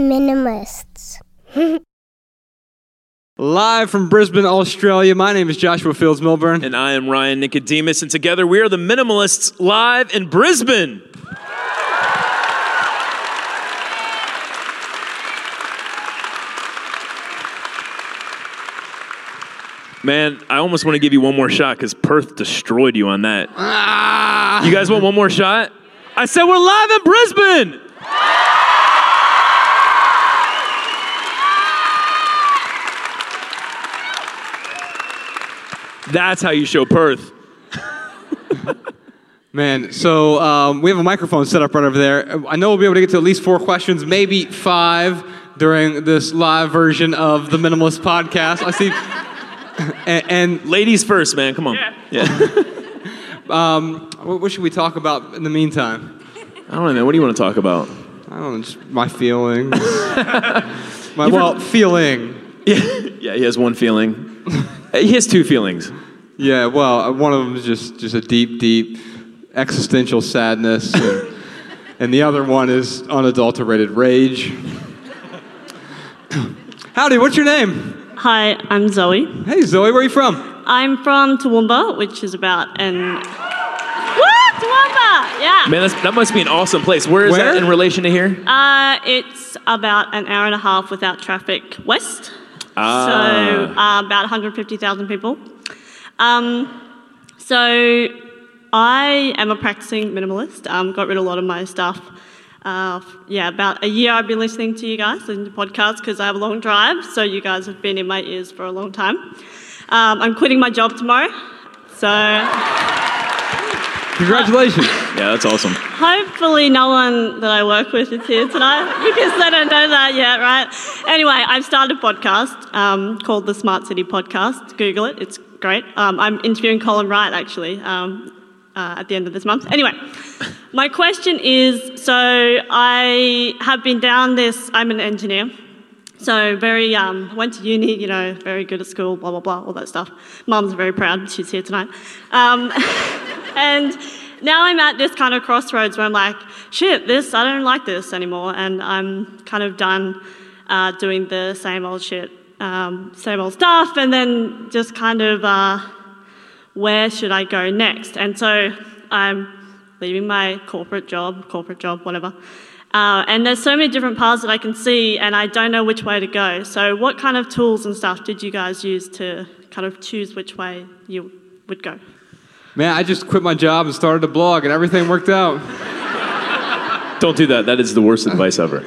minimalists. Live from Brisbane, Australia, my name is Joshua Fields Millburn. And I am Ryan Nicodemus, and together we are the Minimalists live in Brisbane. Man, I almost want to give you one more shot because Perth destroyed you on that. Ah! You guys want one more shot? I said we're live in Brisbane. That's how you show Perth. Man, so um, we have a microphone set up right over there. I know we'll be able to get to at least four questions, maybe five, during this live version of the Minimalist Podcast. I see. and, and Ladies first, man. Come on. Yeah. what, what should we talk about in the meantime? I don't know, man. What do you want to talk about? I don't know, just my feelings. my, well, feeling. Yeah. Yeah, he has one feeling. He has two feelings. Yeah, well, uh, one of them is just, just a deep, deep existential sadness, and, and the other one is unadulterated rage. Howdy, what's your name? Hi, I'm Zoe. Hey, Zoe, where are you from? I'm from Toowoomba, which is about an. Woo! Toowoomba! Yeah. Man, that's, that must be an awesome place. Where is Where? that in relation to here? Uh, it's about an hour and a half without traffic west. Ah. So, uh, about 150,000 people. Um, so, I am a practicing minimalist. Um, got rid of a lot of my stuff. Uh, yeah, about a year I've been listening to you guys, listening to podcasts because I have a long drive. So, you guys have been in my ears for a long time. Um, I'm quitting my job tomorrow. So, Congratulations. Yeah, that's awesome. Hopefully, no one that I work with is here tonight because they don't know that yet, right? Anyway, I've started a podcast um, called the Smart City Podcast. Google it, it's great. Um, I'm interviewing Colin Wright actually um, uh, at the end of this month. Anyway, my question is so I have been down this, I'm an engineer. So very um, went to uni, you know, very good at school, blah blah blah, all that stuff. Mum's very proud; she's here tonight. Um, and now I'm at this kind of crossroads where I'm like, shit, this I don't like this anymore, and I'm kind of done uh, doing the same old shit, um, same old stuff, and then just kind of uh, where should I go next? And so I'm leaving my corporate job, corporate job, whatever. Uh, and there's so many different paths that I can see, and I don't know which way to go. So, what kind of tools and stuff did you guys use to kind of choose which way you would go? Man, I just quit my job and started a blog, and everything worked out. Don't do that. That is the worst advice ever.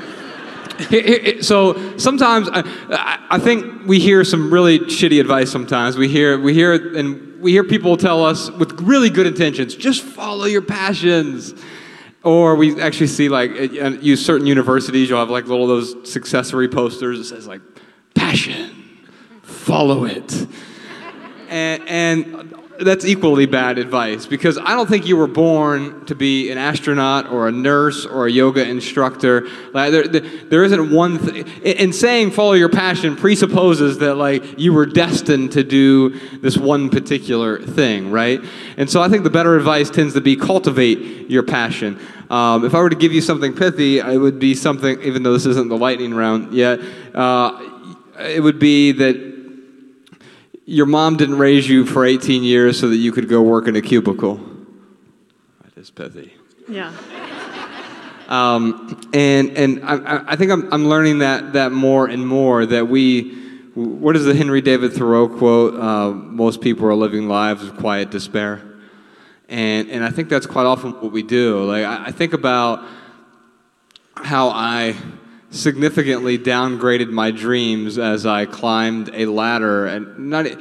So sometimes I, I- think we hear some really shitty advice. Sometimes we hear we hear and we hear people tell us with really good intentions, just follow your passions. Or we actually see like at, at certain universities, you'll have like little those successory posters that says like passion, follow it. And, and that's equally bad advice because I don't think you were born to be an astronaut or a nurse or a yoga instructor. Like there, there, isn't one thing. And saying follow your passion presupposes that like you were destined to do this one particular thing, right? And so I think the better advice tends to be cultivate your passion. Um, if I were to give you something pithy, it would be something. Even though this isn't the lightning round yet, uh, it would be that your mom didn't raise you for 18 years so that you could go work in a cubicle. That is pithy. Yeah. Um, and and I- I, think I'm, I'm learning that, that more and more that we, what is the Henry David Thoreau quote? Uh, Most people are living lives of quiet despair. And, and I think that's quite often what we do. Like, I, I think about how I significantly downgraded my dreams as I climbed a ladder, and not a,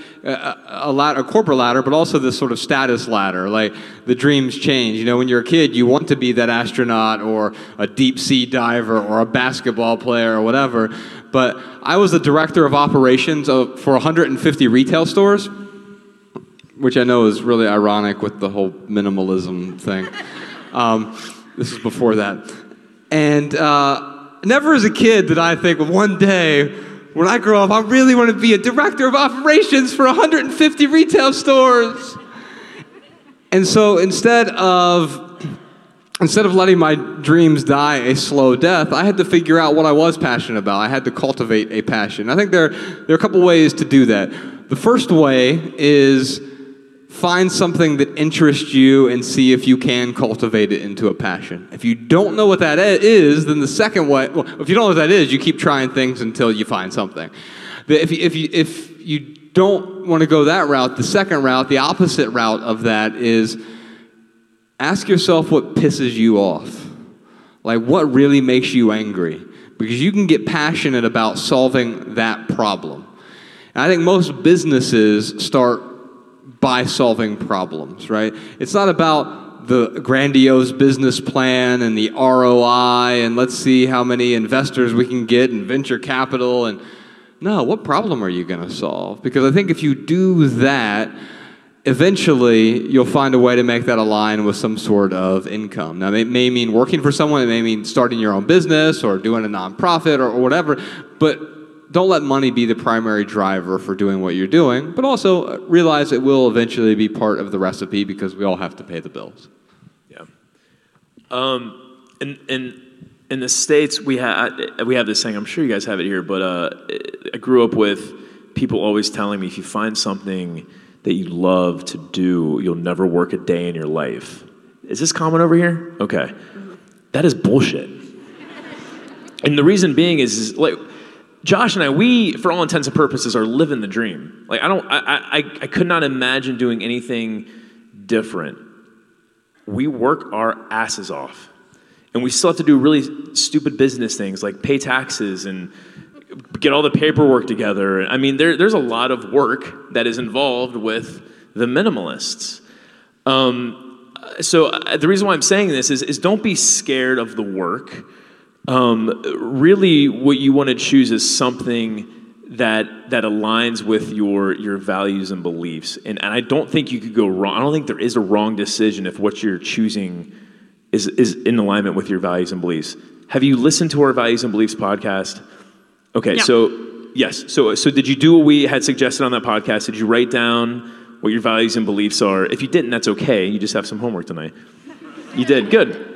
a, ladder, a corporate ladder, but also this sort of status ladder. Like the dreams change. You know, when you're a kid, you want to be that astronaut or a deep sea diver or a basketball player or whatever. But I was the director of operations of, for 150 retail stores, which I know is really ironic with the whole minimalism thing. Um, this is before that. And uh, never as a kid did I think, one day when I grow up, I really want to be a director of operations for 150 retail stores. And so instead of instead of letting my dreams die a slow death, I had to figure out what I was passionate about. I had to cultivate a passion. I think there, there are a couple ways to do that. The first way is find something that interests you and see if you can cultivate it into a passion. If you don't know what that is, then the second way, well, if you don't know what that is, you keep trying things until you find something. If you, if you, if you don't want to go that route, the second route, the opposite route of that is ask yourself what pisses you off. Like, what really makes you angry? Because you can get passionate about solving that problem. And I think most businesses start by solving problems, right? It's not about the grandiose business plan and the ROI and let's see how many investors we can get and venture capital and no, what problem are you going to solve? Because I think if you do that, eventually you'll find a way to make that align with some sort of income. Now, it may mean working for someone, it may mean starting your own business or doing a nonprofit or, or whatever, but don't let money be the primary driver for doing what you're doing, but also realize it will eventually be part of the recipe because we all have to pay the bills. Yeah. Um, and, and in the states, we have we have this saying. I'm sure you guys have it here, but uh, I grew up with people always telling me if you find something that you love to do, you'll never work a day in your life. Is this common over here? Okay, that is bullshit. and the reason being is, is like. Josh and I, we, for all intents and purposes, are living the dream. Like I don't, I, I, I could not imagine doing anything different. We work our asses off and we still have to do really stupid business things like pay taxes and get all the paperwork together. I mean, there, there's a lot of work that is involved with the minimalists. Um, so uh, the reason why I'm saying this is, is don't be scared of the work. Um, really, what you want to choose is something that that aligns with your your values and beliefs. And, and I don't think you could go wrong. I don't think there is a wrong decision if what you're choosing is, is in alignment with your values and beliefs. Have you listened to our values and beliefs podcast? Okay, yeah. so yes. So so did you do what we had suggested on that podcast? Did you write down what your values and beliefs are? If you didn't, that's okay. You just have some homework tonight. You did. Good.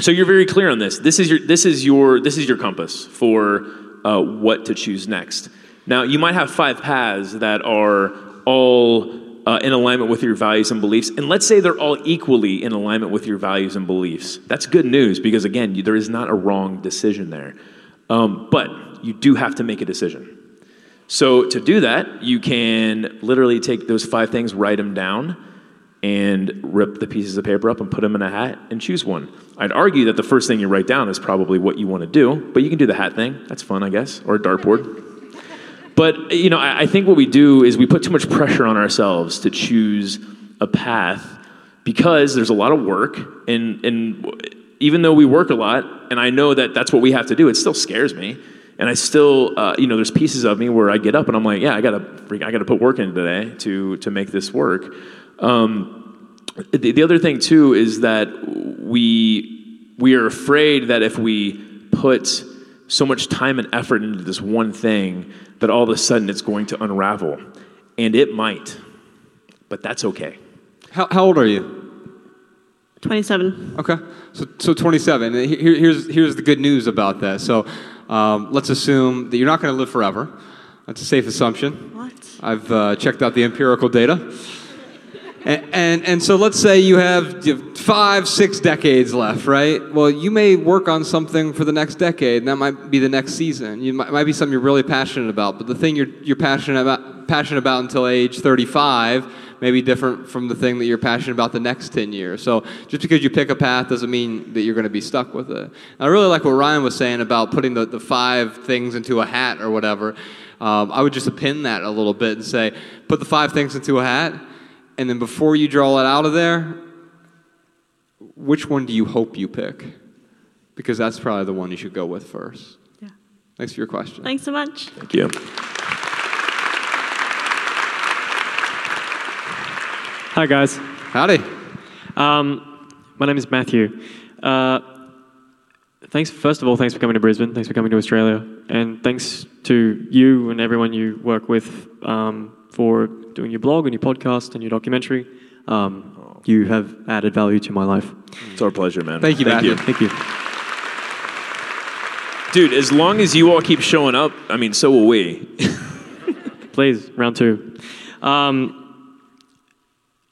So you're very clear on this. This is your this is your this is your compass for uh, what to choose next. Now you might have five paths that are all uh, in alignment with your values and beliefs. And let's say they're all equally in alignment with your values and beliefs. That's good news because, again, you, there is not a wrong decision there. Um, but you do have to make a decision. So, to do that, you can literally take those five things, write them down, and rip the pieces of paper up and put them in a hat and choose one. I'd argue that the first thing you write down is probably what you want to do, but you can do the hat thing. That's fun, I guess, or a dartboard. But you know, I, I think what we do is we put too much pressure on ourselves to choose a path because there's a lot of work, and and even though we work a lot, and I know that that's what we have to do, it still scares me. And I still, uh, you know, there's pieces of me where I get up and I'm like, yeah, I gotta, I gotta put work in today to to make this work. Um, the, the other thing too is that we we are afraid that if we put so much time and effort into this one thing that all of a sudden it's going to unravel. And it might, but that's okay. How, how old are you? 27. Okay, so, so 27. Here, here's, here's the good news about that. So um, let's assume that you're not going to live forever. That's a safe assumption. What? I've uh, checked out the empirical data. And, and, so let's say you have five, six decades left, right? Well, you may work on something for the next decade, and that might be the next season. You might, might be something you're really passionate about, but the thing you're, you're passionate, about, passionate about until age 35 may be different from the thing that you're passionate about the next 10 years. So just because you pick a path doesn't mean that you're going to be stuck with it. And I really like what Ryan was saying about putting the, the five things into a hat or whatever. Um, I would just append that a little bit and say, put the five things into a hat and then before you draw it out of there, which one do you hope you pick? Because that's probably the one you should go with first. Yeah. Thanks for your question. Thanks so much. Thank you. Hi, guys. Howdy. Um, my name is Matthew. Uh, thanks, first of all, thanks for coming to Brisbane. Thanks for coming to Australia. And thanks to you and everyone you work with um, for doing your blog and your podcast and your documentary. Um, you have added value to my life. It's our pleasure, man. Thank you, Matthew. Thank you. Dude, as long as you all keep showing up, I mean, so will we. Please, round two. Um,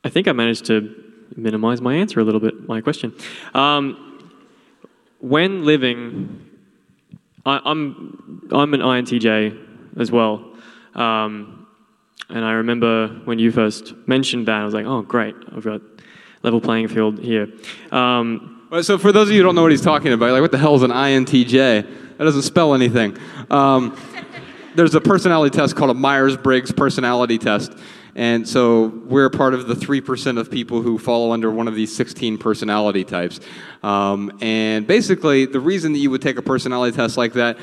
I think I managed to minimize my answer a little bit, my question. Um, when living, I, I'm, I'm an INTJ as well. Um, and I remember when you first mentioned that, I was like, oh, great, I've got level playing field here. Um, Well, So for those of you who don't know what he's talking about, like what the hell is an INTJ? That doesn't spell anything. Um, there's a personality test called a Myers-Briggs personality test. And so we're part of the 3% of people who fall under one of these 16 personality types. Um, and basically, the reason that you would take a personality test like that,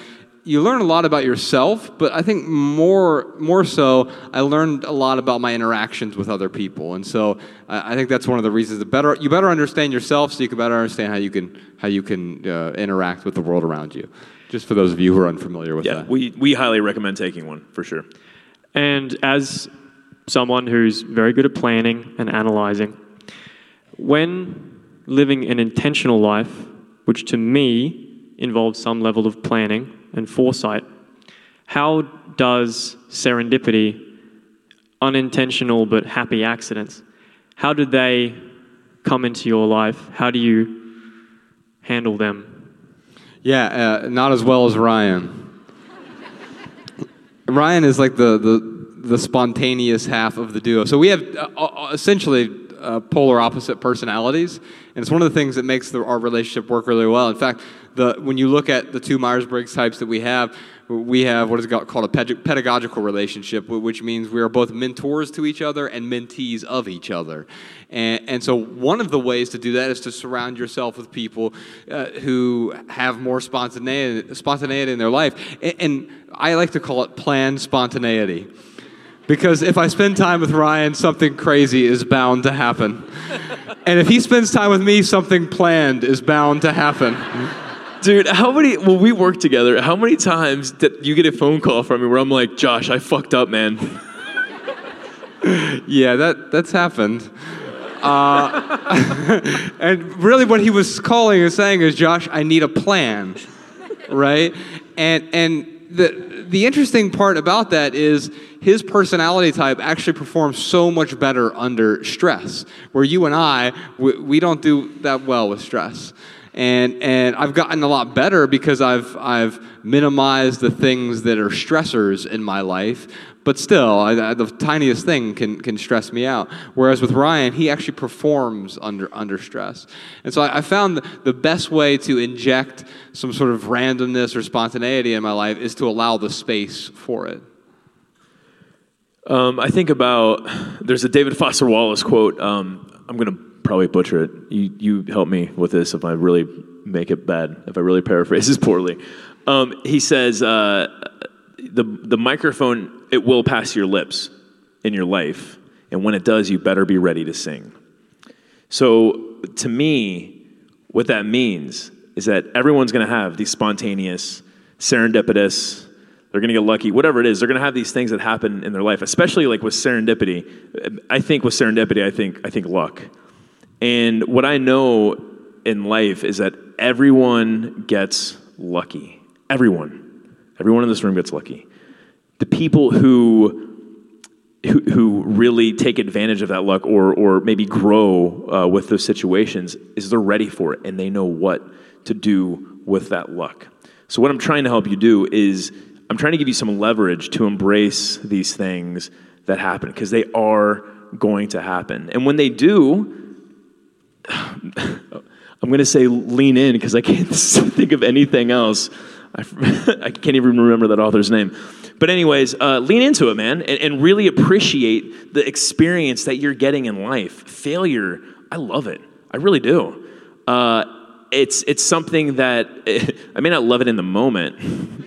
you learn a lot about yourself, but I think more, more so, I learned a lot about my interactions with other people. And so I, I think that's one of the reasons that better, you better understand yourself so you can better understand how you can, how you can uh, interact with the world around you. Just for those of you who are unfamiliar with Yeah, that. we, we highly recommend taking one for sure. And as someone who's very good at planning and analyzing, when living an intentional life, which to me involves some level of planning and foresight, how does serendipity, unintentional but happy accidents, how do they come into your life? How do you handle them? Yeah, uh, not as well as Ryan. Ryan is like the, the, the spontaneous half of the duo. So we have uh, uh, essentially uh, polar opposite personalities, and it's one of the things that makes the, our relationship work really well. In fact, the, when you look at the two Myers Briggs types that we have, we have what is called a pedagogical relationship, which means we are both mentors to each other and mentees of each other. And, and so, one of the ways to do that is to surround yourself with people uh, who have more spontaneity, spontaneity in their life. And, and I like to call it planned spontaneity. Because if I spend time with Ryan, something crazy is bound to happen. And if he spends time with me, something planned is bound to happen. Dude, how many, when we work together, how many times did you get a phone call from me where I'm like, Josh, I fucked up, man? Yeah, that, that's happened. Uh, and really, what he was calling and saying is, Josh, I need a plan, right? And and the the interesting part about that is his personality type actually performs so much better under stress, where you and I we, we don't do that well with stress. And, and I've gotten a lot better because I've, I've minimized the things that are stressors in my life, but still, I, I, the tiniest thing can, can stress me out. Whereas with Ryan, he actually performs under, under stress. And so I, I found the, best way to inject some sort of randomness or spontaneity in my life is to allow the space for it. Um, I think about, there's a David Foster Wallace quote. Um, I'm going to probably butcher it. You, you help me with this if I really make it bad, if I really paraphrase this poorly. Um, he says, uh, the, the microphone, it will pass your lips in your life. And when it does, you better be ready to sing. So to me, what that means is that everyone's going to have these spontaneous, serendipitous, they're going to get lucky, whatever it is. They're going to have these things that happen in their life, especially like with serendipity. I think with serendipity, I think I think luck. And what I know in life is that everyone gets lucky. Everyone. Everyone in this room gets lucky. The people who who, who really take advantage of that luck or, or maybe grow uh, with those situations is they're ready for it and they know what to do with that luck. So, what I'm trying to help you do is I'm trying to give you some leverage to embrace these things that happen because they are going to happen. And when they do, I'm going to say lean in because I can't think of anything else. I, I, can't even remember that author's name. But, anyways, uh, lean into it, man, and, and really appreciate the experience that you're getting in life. Failure, I love it. I really do. Uh, it's, it's something that I may not love it in the moment.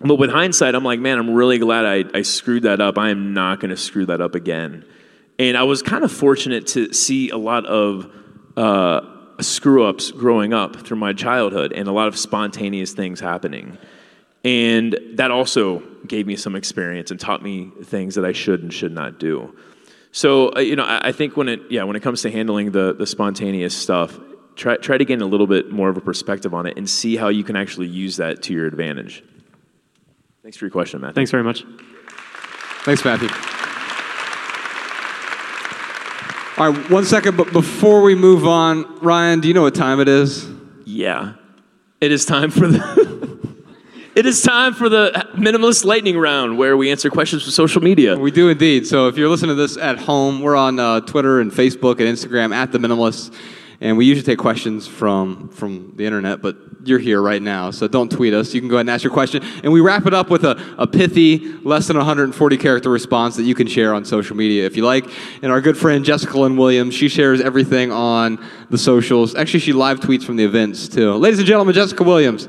But with hindsight, I'm like, man, I'm really glad I, I screwed that up. I am not going to screw that up again. And I was kind of fortunate to see a lot of uh, screw ups growing up through my childhood and a lot of spontaneous things happening. And that also gave me some experience and taught me things that I should and should not do. So uh, you know, I, I think when it yeah when it comes to handling the the spontaneous stuff, try try to gain a little bit more of a perspective on it and see how you can actually use that to your advantage. Thanks for your question, Matt. Thanks very much. Thanks, Matthew. All right, one second, but before we move on, Ryan, do you know what time it is? Yeah, it is time for the. It is time for the minimalist lightning round where we answer questions from social media. We do indeed. So if you're listening to this at home, we're on uh, Twitter and Facebook and Instagram at the Minimalists, and we usually take questions from from the internet. But you're here right now, so don't tweet us. You can go ahead and ask your question, and we wrap it up with a, a pithy, less than 140 character response that you can share on social media if you like. And our good friend Jessica Lynn Williams, she shares everything on the socials. Actually, she live tweets from the events too. Ladies and gentlemen, Jessica Williams.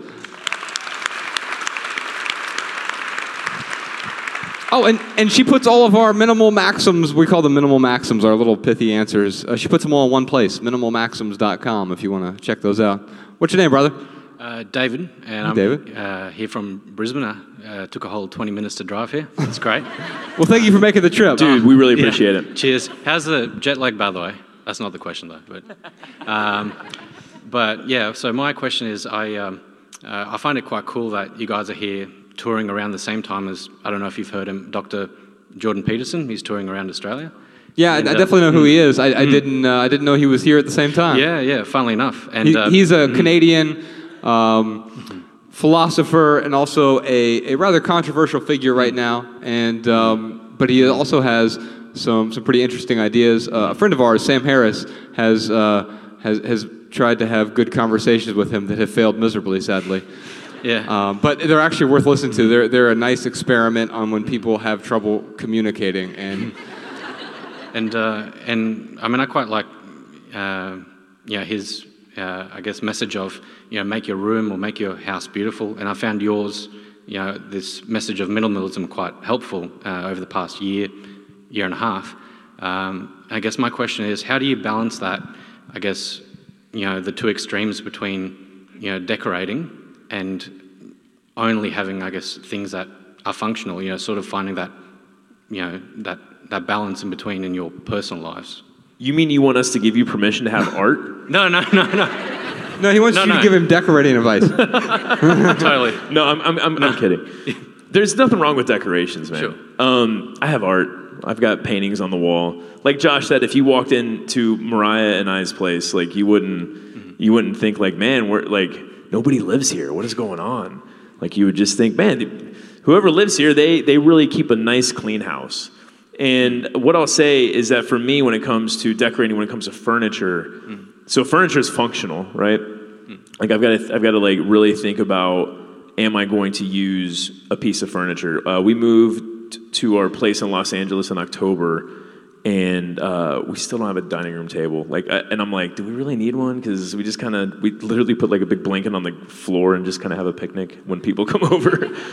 Oh, and, and she puts all of our minimal maxims, we call them minimal maxims, our little pithy answers. Uh, she puts them all in one place, minimalmaxims.com, if you want to check those out. What's your name, brother? Uh, David, and I'm David. Uh, here from Brisbane. I uh, took a whole 20 minutes to drive here. That's great. Well, thank you for making the trip. Dude, we really Yeah. appreciate it. Cheers. How's the jet lag, by the way? That's not the question, though. But, um, but yeah, so my question is I, um, uh, I find it quite cool that you guys are here touring around the same time as, I don't know if you've heard him, Dr. Jordan Peterson. He's touring around Australia. Yeah, I, I uh, definitely know who he is. I, I didn't. Uh, I didn't know he was here at the same time. Yeah, yeah, funnily enough. And He- uh, he's a Canadian um, philosopher and also a, a rather controversial figure right now. And um, but he also has some some pretty interesting ideas. Uh, a friend of ours, Sam Harris, has uh, has has tried to have good conversations with him that have failed miserably, sadly. Yeah. Um, but they're actually worth listening to. They're, they're a nice experiment on when people have trouble communicating. And And uh, and I mean, I quite like, uh, know, his uh, I guess message of you know make your room or make your house beautiful. And I found yours, you know, this message of minimalism quite helpful uh, over the past year, year and a half. Um, I guess my question is, how do you balance that? I guess you know the two extremes between you know decorating and only having I guess things that are functional. You know, sort of finding that you know that that balance in between in your personal lives. You mean you want us to give you permission to have art? No, no, no, no, no, he wants No, you to give him decorating advice. totally. No, I'm, I'm, I'm, I'm kidding. There's nothing wrong with decorations, man. Sure. Um, I have art. I've got paintings on the wall. Like Josh said, if you walked into Mariah and I's place, like you wouldn't, you wouldn't think like, man, we're like nobody lives here. What is going on? Like you would just think, man, whoever lives here, they they really keep a nice, clean house. And what I'll say is that for me, when it comes to decorating, when it comes to furniture, so furniture is functional, right? Like I've got to, I've got to like really think about, am I going to use a piece of furniture? Uh, we moved to our place in Los Angeles in October, and uh, we still don't have a dining room table. Like, I, and I'm like, do we really need one? Because we just kind of, we literally put like a big blanket on the floor and just kind of have a picnic when people come over.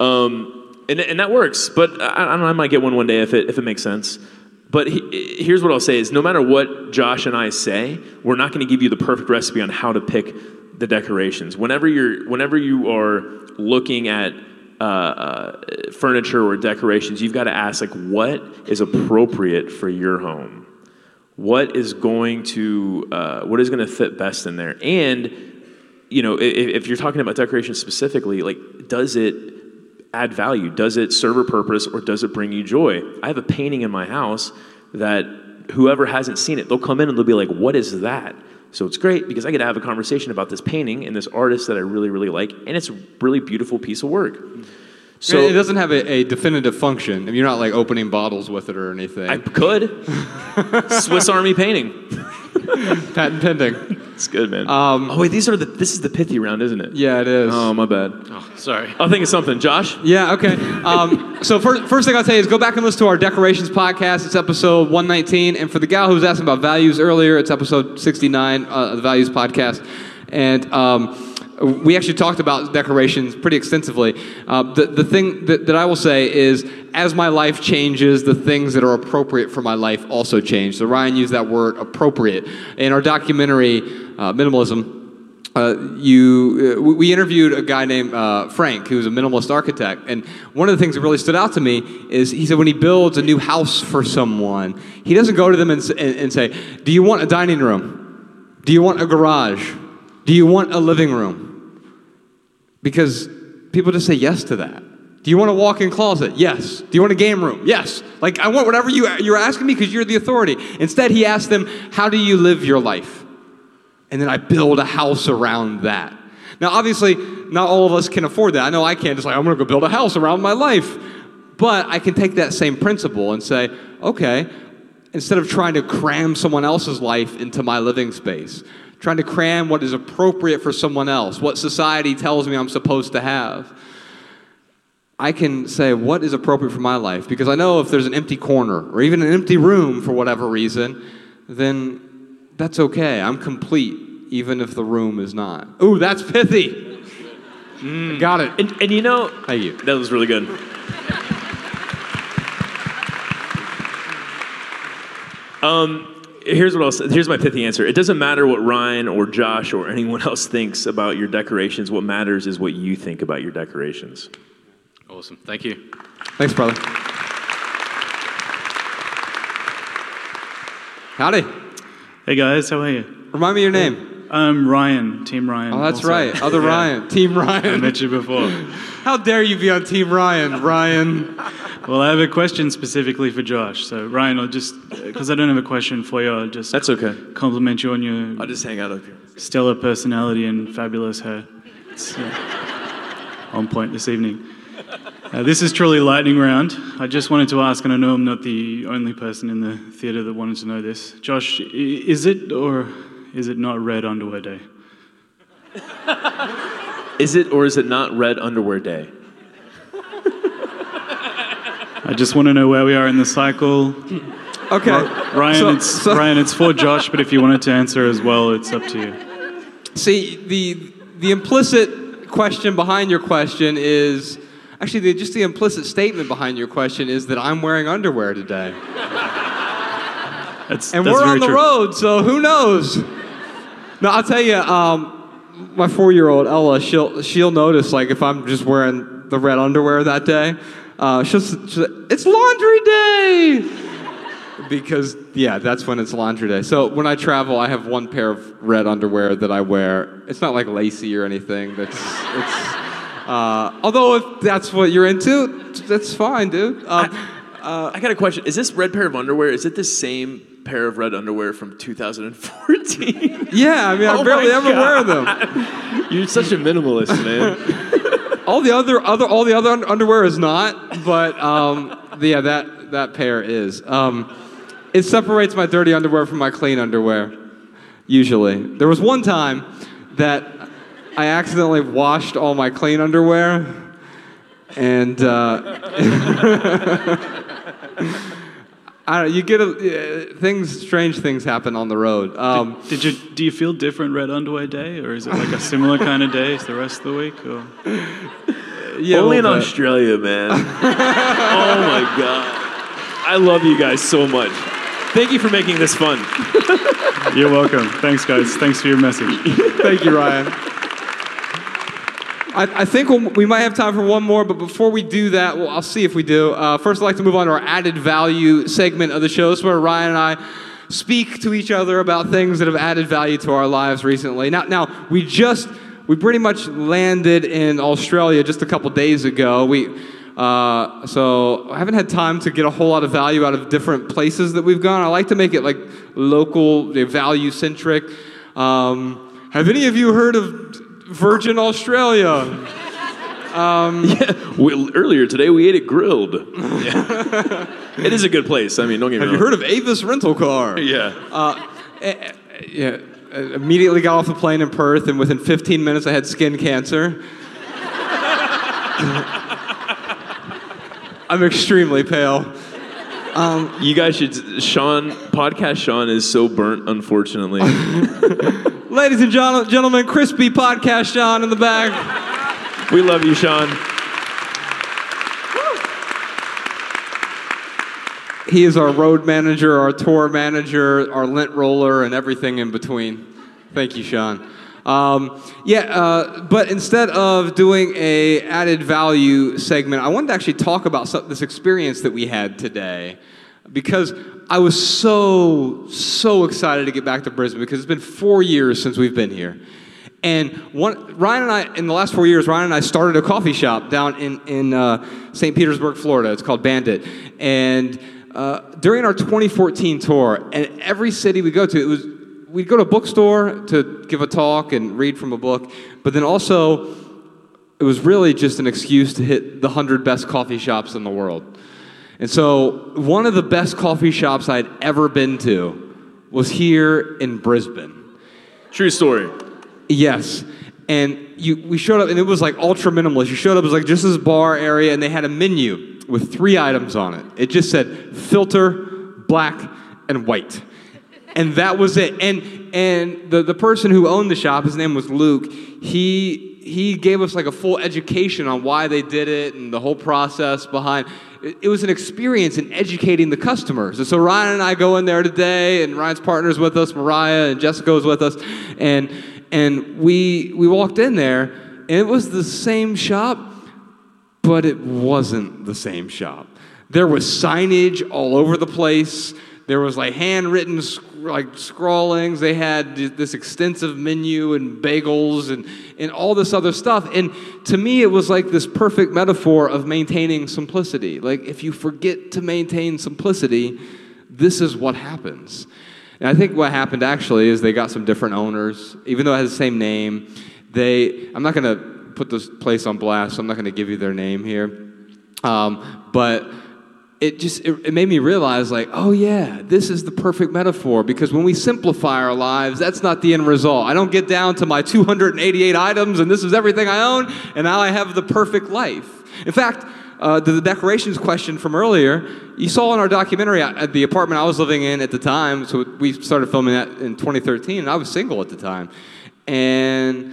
Um, and, and that works, but I, I don't know, I might get one one day if it, if it makes sense. But he, here's what I'll say is no matter what Josh and I say, we're not going to give you the perfect recipe on how to pick the decorations. Whenever you're, whenever you are looking at uh, uh, furniture or decorations, you've got to ask like, what is appropriate for your home? What is going to, uh, what is going to fit best in there? And you know, if, if you're talking about decoration specifically, like, does it add value? Does it serve a purpose or does it bring you joy? I have a painting in my house that whoever hasn't seen it, they'll come in and they'll be like, what is that? So it's great because I get to have a conversation about this painting and this artist that I really, really like, and it's a really beautiful piece of work. So it doesn't have a, a definitive function. I mean, you're not like opening bottles with it or anything. I could. Swiss Army painting. Patent pending. It's good, man. Um, oh, wait, these are the, this is the pithy round, isn't it? Yeah, it is. Oh, my bad. Oh, sorry. I'll think of something. Josh? Yeah, okay. Um, so first, first thing I'll tell you is go back and listen to our decorations podcast. It's episode 119. And for the gal who was asking about values earlier, it's episode 69, uh, the values podcast. And um, we actually talked about decorations pretty extensively. Uh, the, the thing that, that I will say is as my life changes, the things that are appropriate for my life also change. So Ryan used that word appropriate. In our documentary, uh, Minimalism, uh, you, uh, we- we interviewed a guy named uh, Frank, who's a minimalist architect, and one of the things that really stood out to me is he said when he builds a new house for someone, he doesn't go to them and, and say, "Do you want a dining room? Do you want a garage? Do you want a living room?" Because people just say yes to that. Do you want a walk-in closet? Yes. Do you want a game room? Yes. Like I want whatever you you're asking me because you're the authority. Instead, he asked them, "How do you live your life?" And then I build a house around that. Now, obviously, not all of us can afford that. I know I can't just like I'm going to go build a house around my life. But I can take that same principle and say, okay, instead of trying to cram someone else's life into my living space, trying to cram what is appropriate for someone else, what society tells me I'm supposed to have, I can say what is appropriate for my life. Because I know if there's an empty corner or even an empty room for whatever reason, then that's okay. I'm complete, even if the room is not. Ooh, that's pithy. Got it. And, and you know, Thank you. that was really good. Um, here's what I'll say. Here's my pithy answer. It doesn't matter what Ryan or Josh or anyone else thinks about your decorations. What matters is what you think about your decorations. Awesome. Thank you. Thanks, brother. Howdy. Hey guys, how are you? Remind me your name. I'm Ryan, Team Ryan. Oh, that's also. right. Other Yeah, Ryan. Team Ryan. I met you before. How dare you be on Team Ryan, Ryan? Well, I have a question specifically for Josh. So, Ryan, I'll just, because I don't have a question for you, I'll just That's okay. compliment you on your I'll just hang out up here. stellar personality and fabulous hair. It's uh, on point this evening. Uh, this is truly lightning round. I just wanted to ask, and I know I'm not the only person in the theatre that wanted to know this. Josh, is it or is it not red underwear day? Is it or is it not red underwear day? I just want to know where we are in the cycle. Okay. Ryan, So- it's so- Ryan, it's for Josh, but if you wanted to answer as well, it's up to you. See, the, the implicit question behind your question is actually, the, just the implicit statement behind your question is that I'm wearing underwear today. That's, And that's we're very on the true. road, so who knows? No, I'll tell you, um, my four-year-old Ella, she'll she'll notice like if I'm just wearing the red underwear that day, uh, she'll, she'll it's laundry day because yeah, that's when it's laundry day. So when I travel, I have one pair of red underwear that I wear. It's not like lacy or anything. That's it's. Uh, although if that's what you're into, that's fine, dude. Um, I got a question. Is this red pair of underwear? Is it the same pair of red underwear from 2014? yeah, I mean, I Oh barely my ever wear them. You're such a minimalist, man. All the other, other all the other un- underwear is not, but um, yeah, that that pair is. Um, it separates my dirty underwear from my clean underwear. Usually, there was one time that I accidentally washed all my clean underwear, and uh, I don't. You get a, uh, things. Strange things happen on the road. Um, Did you do you feel different red underwear day, or is it like a similar kind of day as the rest of the week? Or yeah, Only in bit. Australia, man. oh my god. I love you guys so much. Thank you for making this fun. you're welcome. Thanks, guys. Thanks for your message. Thank you, Ryan. I, I think we might have time for one more, but before we do that, well, I'll see if we do. Uh, first, I'd like to move on to our added value segment of the show. This is where Ryan and I speak to each other about things that have added value to our lives recently. Now, now we just we pretty much landed in Australia just a couple days ago. We uh, so I haven't had time to get a whole lot of value out of different places that we've gone. I like to make it like local, value centric. Um, have any of you heard of Virgin Australia? Um, we, earlier today, we ate it grilled. Yeah. it is a good place. I mean, don't get me Have you heard of Avis Rental Car? Yeah. Uh, eh, eh, yeah. Eh, immediately got off the plane in Perth, and within 15 minutes, I had skin cancer. I'm extremely pale. Um, you guys should. Shawn, podcast Shawn is so burnt, unfortunately. Ladies and gen- gentlemen, Crispy Podcast Shawn in the back. we love you, Shawn. He is our road manager, our tour manager, our lint roller, and everything in between. Thank you, Shawn. Um, yeah, uh, but instead of doing a added value segment, I wanted to actually talk about some, this experience that we had today because I was so so excited to get back to Brisbane because it's been four years since we've been here. And one, Ryan and I, in the last four years, Ryan and I started a coffee shop down in, in uh, St. Petersburg, Florida. It's called Bandit. And uh, during our 2014 tour, and every city we go to, it was we'd go to a bookstore to give a talk and read from a book, but then also it was really just an excuse to hit the 100 best coffee shops in the world. And so one of the best coffee shops I'd ever been to was here in Brisbane. True story. Yes. And you, we showed up, and it was like ultra minimalist. You showed up, it was like just this bar area, and they had a menu with three items on it. It just said filter, black, and white. And that was it. And, and the, the person who owned the shop, his name was Luke, he, he gave us like a full education on why they did it and the whole process behind it, was an experience in educating the customers. And so Ryan and I go in there today, and Ryan's partner's with us, Mariah and Jessica was with us, and and we we walked in there, and it was the same shop, but it wasn't the same shop. There was signage all over the place. There was like handwritten like scrawlings. They had this extensive menu and bagels and, and all this other stuff. And to me, it was like this perfect metaphor of maintaining simplicity. Like if you forget to maintain simplicity, this is what happens. And I think what happened actually is they got some different owners, even though it has the same name. They, I'm not going to put this place on blast, so I'm not going to give you their name here. Um, but it just it, it, made me realize like oh yeah this is the perfect metaphor. Because when we simplify our lives that's not the end result. I don't get down to my 288 items and this is everything i own and now i have the perfect life. In fact uh, the, the decorations question from earlier you saw in our documentary at the apartment i was living in at the time. So we started filming that in 2013 and i was single at the time. And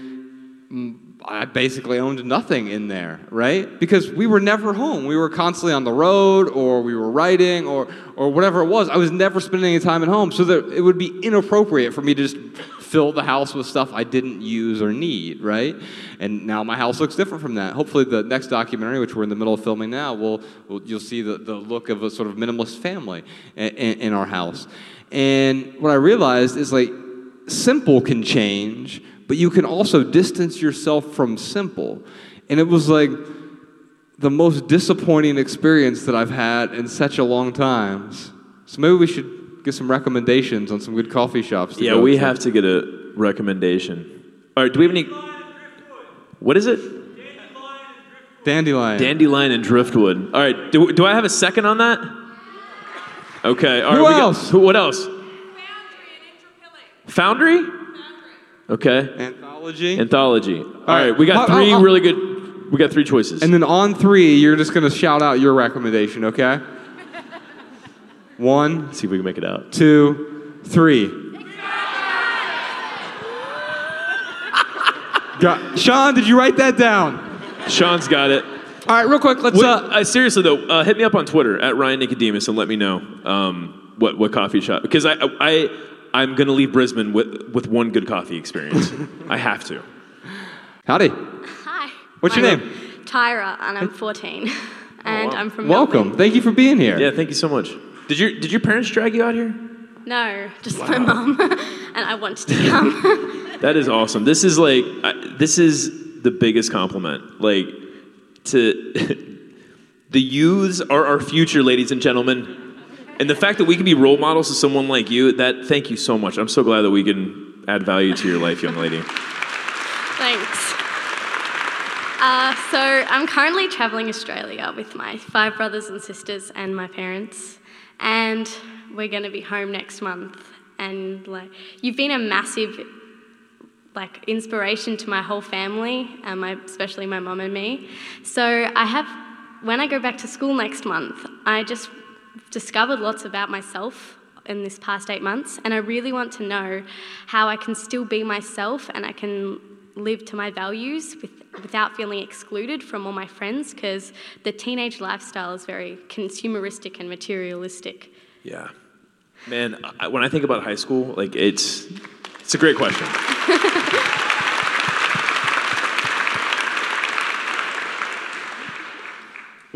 mm, I basically owned nothing in there, right? Because we were never home. We were constantly on the road or we were writing or, or whatever it was. I was never spending any time at home. So that it would be inappropriate for me to just fill the house with stuff I didn't use or need, right? And now my house looks different from that. Hopefully, the next documentary, which we're in the middle of filming now, will, will you'll see the, the look of a sort of minimalist family in, in our house. And what I realized is like simple can change but you can also distance yourself from simple. And it was like the most disappointing experience that I've had in such a long time. So maybe we should get some recommendations on some good coffee shops. yeah, we to. have to get a recommendation. All right, do we have any? What is it? Dandelion. Dandelion and driftwood. All right, do, do I have a second on that? Okay. All right, who else? Got, who, what else? Foundry? Okay. Anthology. Anthology. All right, we got three really good. We got three choices. And then on three, you're just gonna shout out your recommendation, okay? One, see if we can make it out. two, three. Got, Shawn, did you write that down? Shawn's got it. All right, real quick, let's. Wait, uh, uh, seriously though, uh, hit me up on Twitter at Ryan Nicodemus and let me know um, what what coffee shop because I I I'm going to leave Brisbane with, with one good coffee experience. I have to. Howdy. Hi. What's My your name? Tyra, and I'm 14. and wow. I'm from Welcome. Melbourne. Thank you for being here. Yeah, thank you so much. Did your did your parents drag you out here? No, just my mom. and I wanted to come. that is awesome. This is like I, this is the biggest compliment. Like to the youths are our future, ladies and gentlemen. And the fact that we can be role models to someone like you, that thank you so much. I'm so glad that we can add value to your life, young lady. Thanks. Uh, so I'm currently traveling Australia with my five brothers and sisters and my parents, and we're going to be home next month. And like, you've been a massive like inspiration to my whole family, and my especially my mum and me. So I have, when I go back to school next month, I just discovered lots about myself in this past eight months, and I really want to know how I can still be myself and I can live to my values with, without feeling excluded from all my friends because the teenage lifestyle is very consumeristic and materialistic. Yeah. Man, I, when I think about high school, like it's it's a great question.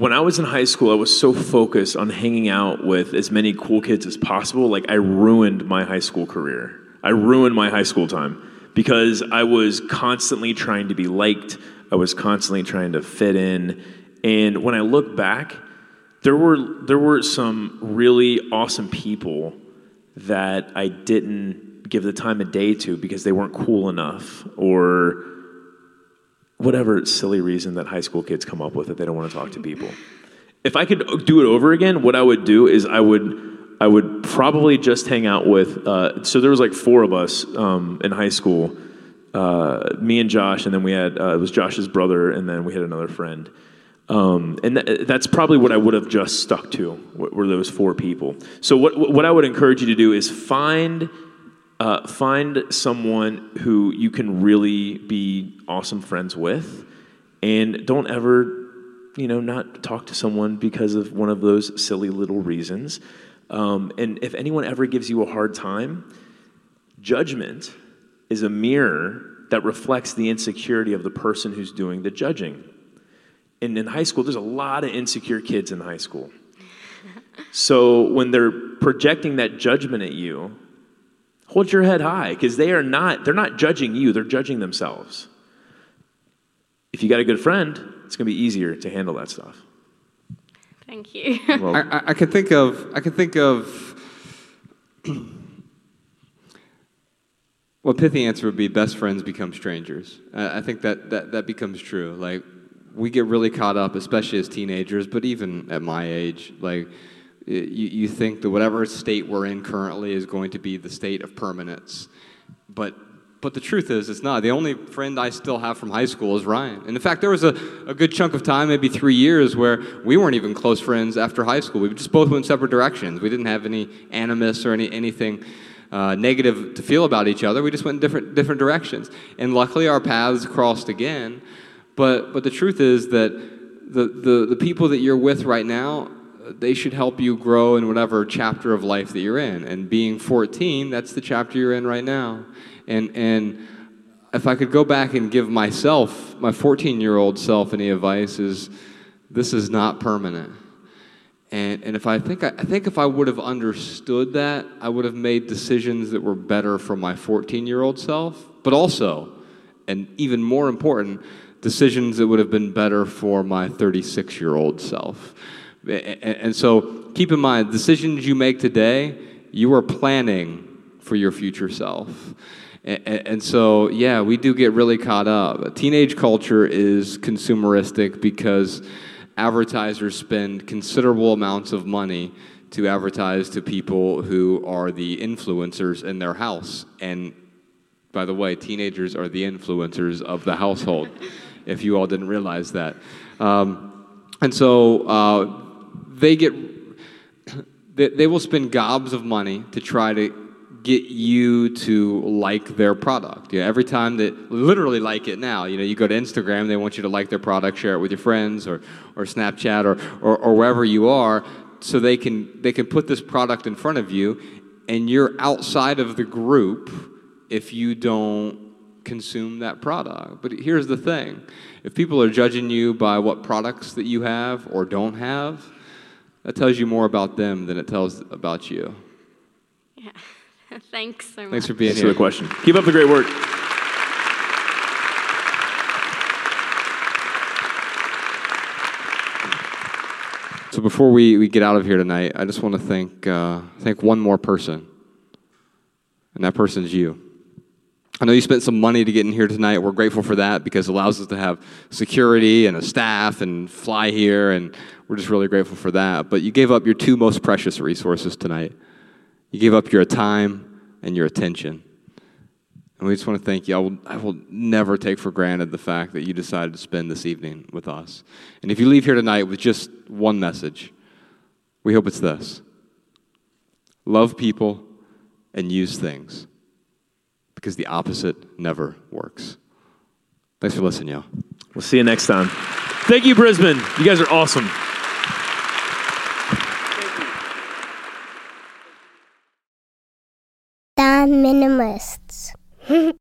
when I was in high school, I was so focused on hanging out with as many cool kids as possible. Like I ruined my high school career. I ruined my high school time because I was constantly trying to be liked. I was constantly trying to fit in. And when I look back, there were there were some really awesome people that I didn't give the time of day to because they weren't cool enough or whatever silly reason that high school kids come up with that they don't want to talk to people. If I could do it over again, what I would do is I would I would probably just hang out with. Uh, so there was like four of us um, in high school, uh, me and Josh, and then we had uh, it was Josh's brother, and then we had another friend. Um, and th- that's probably what I would have just stuck to, were those four people. So what what I would encourage you to do is find uh, find someone who you can really be awesome friends with, and don't ever you know not talk to someone because of one of those silly little reasons. Um, and if anyone ever gives you a hard time, judgment is a mirror that reflects the insecurity of the person who's doing the judging. And in high school, there's a lot of insecure kids in high school. So when they're projecting that judgment at you, hold your head high because they are not they're not judging you, they're judging themselves. If you got a good friend, it's going to be easier to handle that stuff. Thank you. Well, I, I, I can think of I can think of well, pithy answer would be best friends become strangers. I I think that, that that becomes true. Like we get really caught up, especially as teenagers, but even at my age, like y- you, you think that whatever state we're in currently is going to be the state of permanence, but but the truth is, it's not. The only friend I still have from high school is Ryan. And in fact, there was a, a good chunk of time, maybe three years, where we weren't even close friends after high school. We just both went separate directions. We didn't have any animus or any, anything uh, negative to feel about each other. We just went in different, different directions. And luckily, our paths crossed again. But, but the truth is that the, the, the people that you're with right now, they should help you grow in whatever chapter of life that you're in. And being 14, that's the chapter you're in right now. And, and if I could go back and give myself, my 14 year old self, any advice, is this is not permanent. And, and if I think I, I think if I would have understood that, I would have made decisions that were better for my 14 year old self, but also, and even more important, decisions that would have been better for my 36 year old self. And so keep in mind, decisions you make today, you are planning for your future self. And so, yeah, we do get really caught up. Teenage culture is consumeristic because advertisers spend considerable amounts of money to advertise to people who are the influencers in their house. And by the way, teenagers are the influencers of the household, if you all didn't realize that. Um, and so uh, they get, they, they will spend gobs of money to try to get you to like their product. Every time that literally like it now. You know, you go to Instagram, they want you to like their product, share it with your friends, or or Snapchat, or or, or wherever you are, so they can they can put this product in front of you, and you're outside of the group if you don't consume that product. But here's the thing: if people are judging you by what products that you have or don't have, that tells you more about them than it tells about you. yeah. Thanks so much. Thanks for being Thanks for the question. Keep up the great work. So before we, we get out of here tonight, I just want to thank, uh, thank one more person. And that person's you. I know you spent some money to get in here tonight. We're grateful for that because it allows us to have security and a staff and fly here, and we're just really grateful for that. But you gave up your two most precious resources tonight. You gave up your time and your attention. And we just want to thank you. I will, I will never take for granted the fact that you decided to spend this evening with us. And if you leave here tonight with just one message, we hope it's this love people and use things because the opposite never works. Thanks for listening, y'all. We'll see you next time. Thank you, Brisbane. You guys are awesome. The Minimalists.